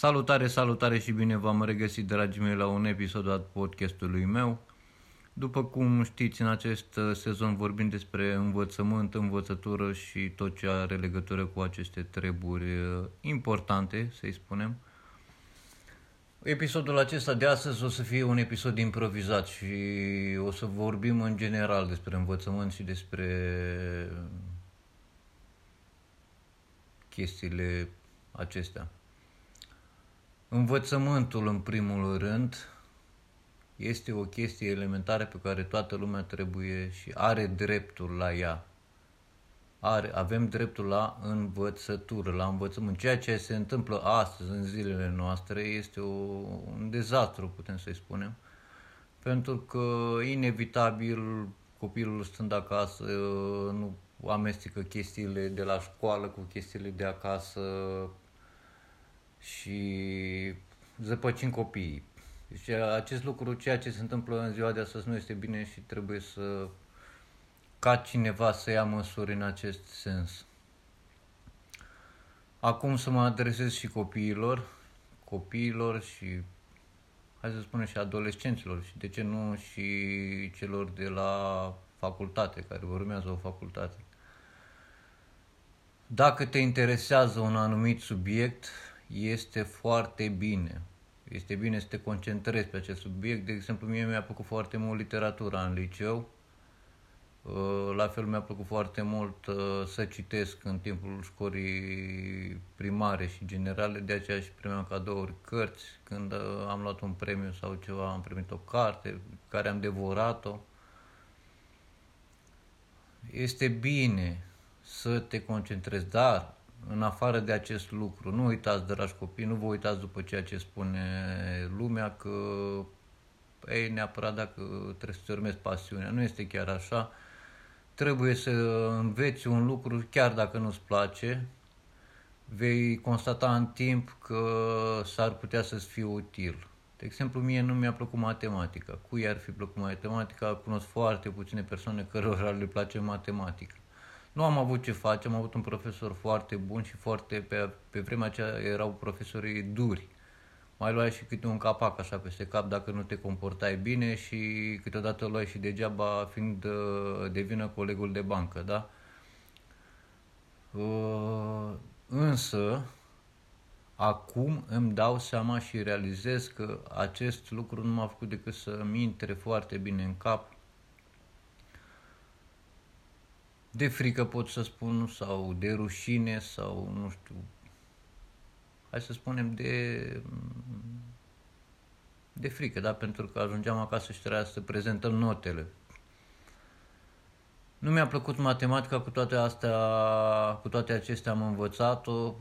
Salutare, salutare și bine v-am regăsit, dragii mei, la un episod al podcastului meu. După cum știți, în acest uh, sezon vorbim despre învățământ, învățătură și tot ce are legătură cu aceste treburi uh, importante, să-i spunem. Episodul acesta de astăzi o să fie un episod improvizat și o să vorbim în general despre învățământ și despre chestiile acestea. Învățământul, în primul rând, este o chestie elementară pe care toată lumea trebuie și are dreptul la ea. Are, avem dreptul la învățătură, la învățământ. Ceea ce se întâmplă astăzi, în zilele noastre, este o, un dezastru, putem să-i spunem, pentru că, inevitabil, copilul stând acasă nu amestecă chestiile de la școală cu chestiile de acasă, și zăpăcim copiii. Deci acest lucru, ceea ce se întâmplă în ziua de astăzi nu este bine și trebuie să ca cineva să ia măsuri în acest sens. Acum să mă adresez și copiilor, copiilor și hai să spunem și adolescenților și de ce nu și celor de la facultate, care urmează o facultate. Dacă te interesează un anumit subiect, este foarte bine. Este bine să te concentrezi pe acest subiect. De exemplu, mie mi-a plăcut foarte mult literatura în liceu. Uh, la fel mi-a plăcut foarte mult uh, să citesc în timpul școlii primare și generale, de aceea și primeam cadouri cărți. Când uh, am luat un premiu sau ceva, am primit o carte care am devorat-o. Este bine să te concentrezi, dar în afară de acest lucru, nu uitați, dragi copii, nu vă uitați după ceea ce spune lumea că ei, neapărat dacă trebuie să-ți urmezi pasiunea. Nu este chiar așa. Trebuie să înveți un lucru, chiar dacă nu-ți place, vei constata în timp că s-ar putea să-ți fie util. De exemplu, mie nu mi-a plăcut matematica. Cui ar fi plăcut matematica? Cunosc foarte puține persoane cărora le place matematica. Nu am avut ce face, am avut un profesor foarte bun și foarte, pe, pe vremea aceea erau profesorii duri. Mai luai și câte un capac așa peste cap dacă nu te comportai bine și câteodată luai și degeaba fiind uh, de vină colegul de bancă, da? Uh, însă, acum îmi dau seama și realizez că acest lucru nu m-a făcut decât să-mi intre foarte bine în cap de frică pot să spun, sau de rușine, sau nu știu, hai să spunem de, de frică, da? pentru că ajungeam acasă și trebuia să prezentăm notele. Nu mi-a plăcut matematica, cu toate astea, cu toate acestea am învățat-o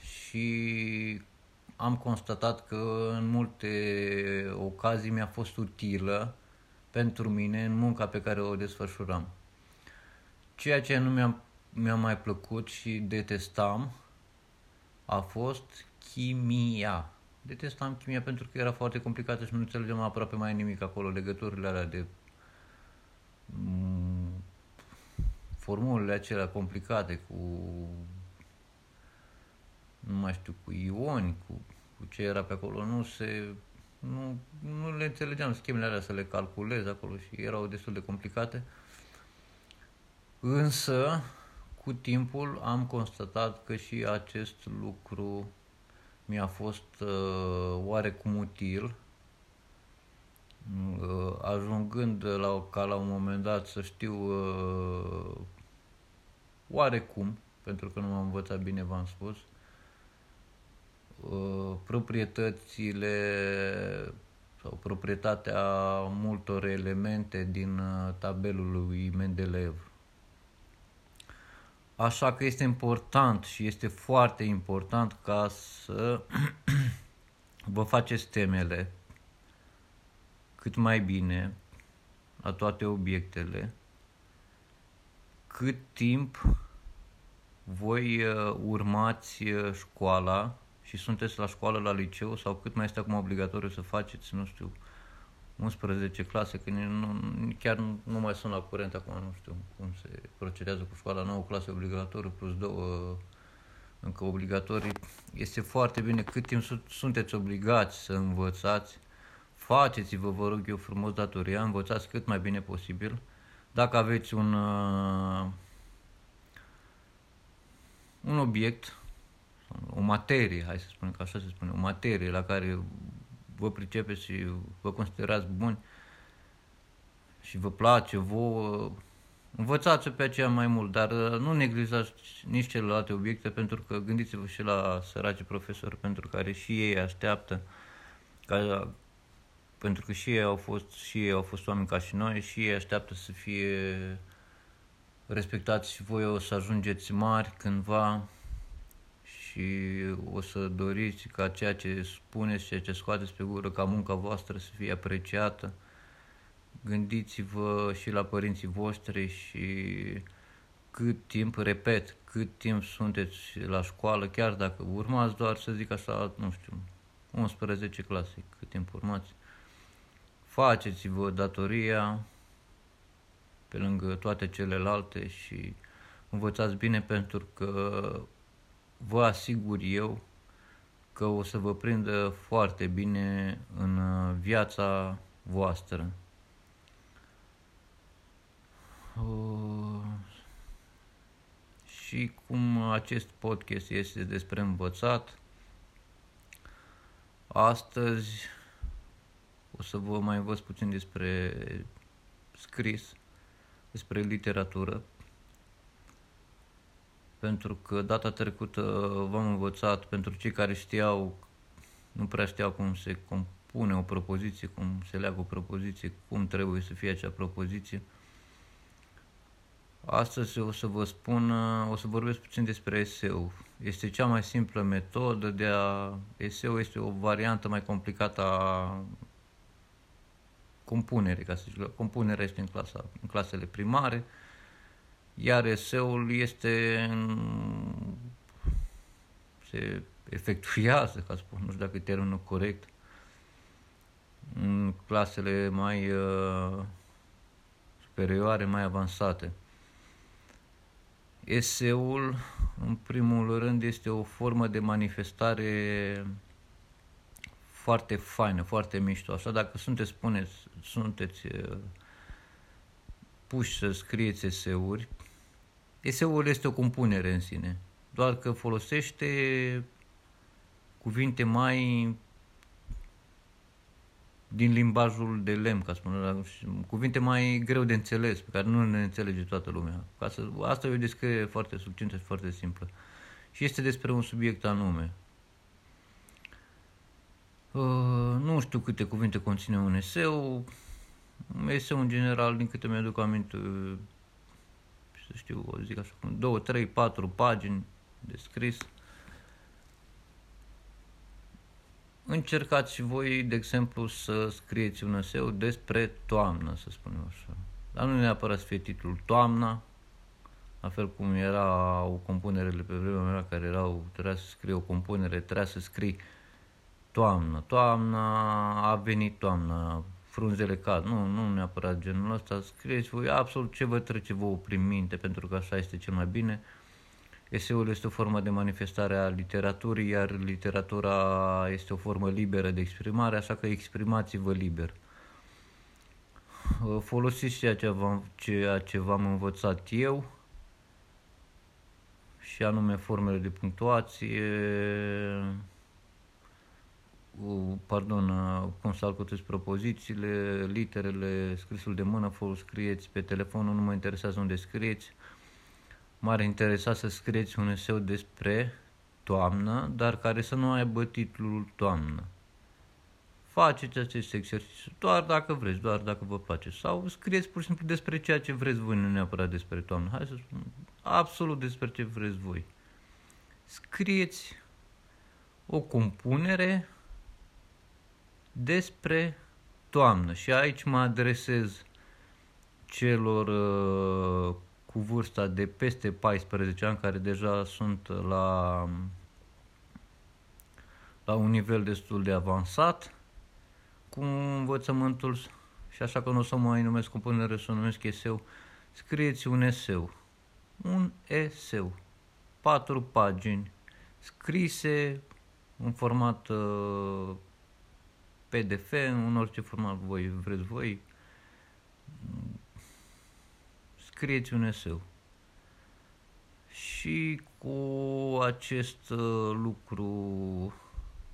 și am constatat că în multe ocazii mi-a fost utilă pentru mine în munca pe care o desfășuram. Ceea ce nu mi-a, mi-a mai plăcut și detestam a fost chimia. Detestam chimia pentru că era foarte complicată și nu înțelegeam aproape mai nimic acolo, legăturile alea de mm, formulele acelea complicate cu nu mai știu, cu ioni, cu, cu ce era pe acolo, nu se nu, nu le înțelegeam schemele alea să le calculez acolo și erau destul de complicate. Însă, cu timpul am constatat că și acest lucru mi-a fost uh, oarecum util, uh, ajungând la, ca la un moment dat să știu uh, oarecum, pentru că nu m-am învățat bine, v-am spus, uh, proprietățile sau proprietatea multor elemente din uh, tabelul lui Mendeleev. Așa că este important și este foarte important ca să vă faceți temele cât mai bine la toate obiectele, cât timp voi uh, urmați uh, școala și sunteți la școală, la liceu sau cât mai este acum obligatoriu să faceți, nu știu, 11 clase, că nu, chiar nu, nu mai sunt la curent acum, nu știu cum se procedează cu școala nouă, clase obligatoriu plus două încă obligatorii. Este foarte bine cât timp sunteți obligați să învățați. Faceți-vă, vă rog eu frumos, datoria, învățați cât mai bine posibil. Dacă aveți un, uh, un obiect, o materie, hai să spunem că așa se spune, o materie la care vă pricepeți și vă considerați buni și vă place vouă, învățați pe aceea mai mult, dar uh, nu neglijați nici celelalte obiecte, pentru că gândiți-vă și la săraci profesori, pentru care și ei așteaptă, ca, pentru că și ei au fost, și ei au fost oameni ca și noi, și ei așteaptă să fie respectați și voi o să ajungeți mari cândva și o să doriți ca ceea ce spuneți, ceea ce scoateți pe gură, ca munca voastră să fie apreciată gândiți-vă și la părinții voștri și cât timp, repet, cât timp sunteți la școală, chiar dacă urmați doar, să zic așa, nu știu, 11 clase, cât timp urmați, faceți-vă datoria pe lângă toate celelalte și învățați bine pentru că vă asigur eu că o să vă prindă foarte bine în viața voastră. Uh, și cum acest podcast este despre învățat, astăzi o să vă mai învăț puțin despre scris, despre literatură, pentru că data trecută v-am învățat, pentru cei care știau, nu prea știau cum se compune o propoziție, cum se leagă o propoziție, cum trebuie să fie acea propoziție, Astăzi o să vă spun, o să vorbesc puțin despre SEO. Este cea mai simplă metodă de a... SEO este o variantă mai complicată a compunerii, ca să zic. Compunerea este în, clasa, în clasele primare, iar SEO-ul este în, se efectuează, ca să spun, nu știu dacă e termenul corect, în clasele mai uh, superioare, mai avansate. Eseul, în primul rând, este o formă de manifestare foarte faină, foarte mișto. Așa, dacă sunteți, spuneți, sunteți uh, puși să scrieți eseuri, eseul este o compunere în sine, doar că folosește cuvinte mai din limbajul de lemn, ca să spun, cuvinte mai greu de înțeles, pe care nu le înțelege toată lumea. Ca să, asta e o descriere foarte succintă și foarte simplă. Și este despre un subiect anume. Uh, nu știu câte cuvinte conține un eseu. Eseu, în general, din câte mi-aduc aminte, să știu, o zic așa, două, trei, patru pagini de scris. Încercați și voi, de exemplu, să scrieți un eseu despre toamnă, să spunem așa. Dar nu neapărat să fie titlul Toamna, la fel cum era o compunerele pe vremea mea care erau, trebuia să scrie o compunere, trebuia să scrii toamnă, toamna, a venit toamna, frunzele cad, nu, nu neapărat genul ăsta, scrieți voi absolut ce vă trece vouă prin minte, pentru că așa este cel mai bine, Eseul este o formă de manifestare a literaturii, iar literatura este o formă liberă de exprimare, așa că exprimați-vă liber. Folosiți ceea ce, v-am, ceea ce v-am învățat eu, și anume formele de punctuație, pardon, cum să alcătuiți propozițiile, literele, scrisul de mână, scrieți pe telefonul, nu mă interesează unde scrieți, m-ar interesa să scrieți un eseu despre toamnă, dar care să nu aibă titlul toamnă. Faceți acest exercițiu doar dacă vreți, doar dacă vă place. Sau scrieți pur și simplu despre ceea ce vreți voi, nu neapărat despre toamnă. Hai să spun absolut despre ce vreți voi. Scrieți o compunere despre toamnă. Și aici mă adresez celor uh, cu vârsta de peste 14 ani, care deja sunt la, la un nivel destul de avansat cu învățământul și așa că nu o să mai numesc compunere, să o numesc eseu, scrieți un eseu. Un eseu. Patru pagini scrise în format uh, PDF, în orice format voi vreți voi. Scrieți un eseu. Și cu acest uh, lucru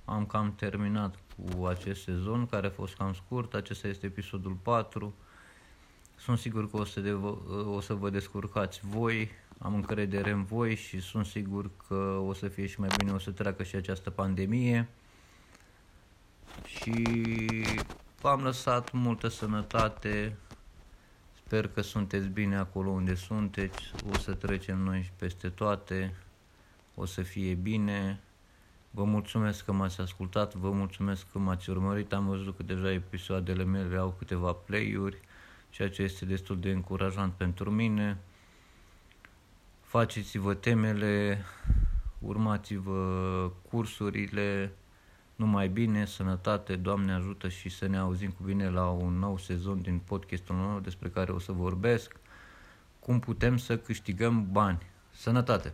am cam terminat cu acest sezon, care a fost cam scurt. Acesta este episodul 4. Sunt sigur că o să, de, o să vă descurcați voi, am încredere în voi și sunt sigur că o să fie și mai bine, o să treacă și această pandemie. Și v-am lăsat multă sănătate, sper că sunteți bine acolo unde sunteți, o să trecem noi și peste toate, o să fie bine. Vă mulțumesc că m-ați ascultat, vă mulțumesc că m-ați urmărit, am văzut că deja episoadele mele au câteva play-uri ceea ce este destul de încurajant pentru mine. Faceți-vă temele, urmați-vă cursurile, numai bine, sănătate, Doamne ajută și să ne auzim cu bine la un nou sezon din podcastul meu despre care o să vorbesc, cum putem să câștigăm bani. Sănătate!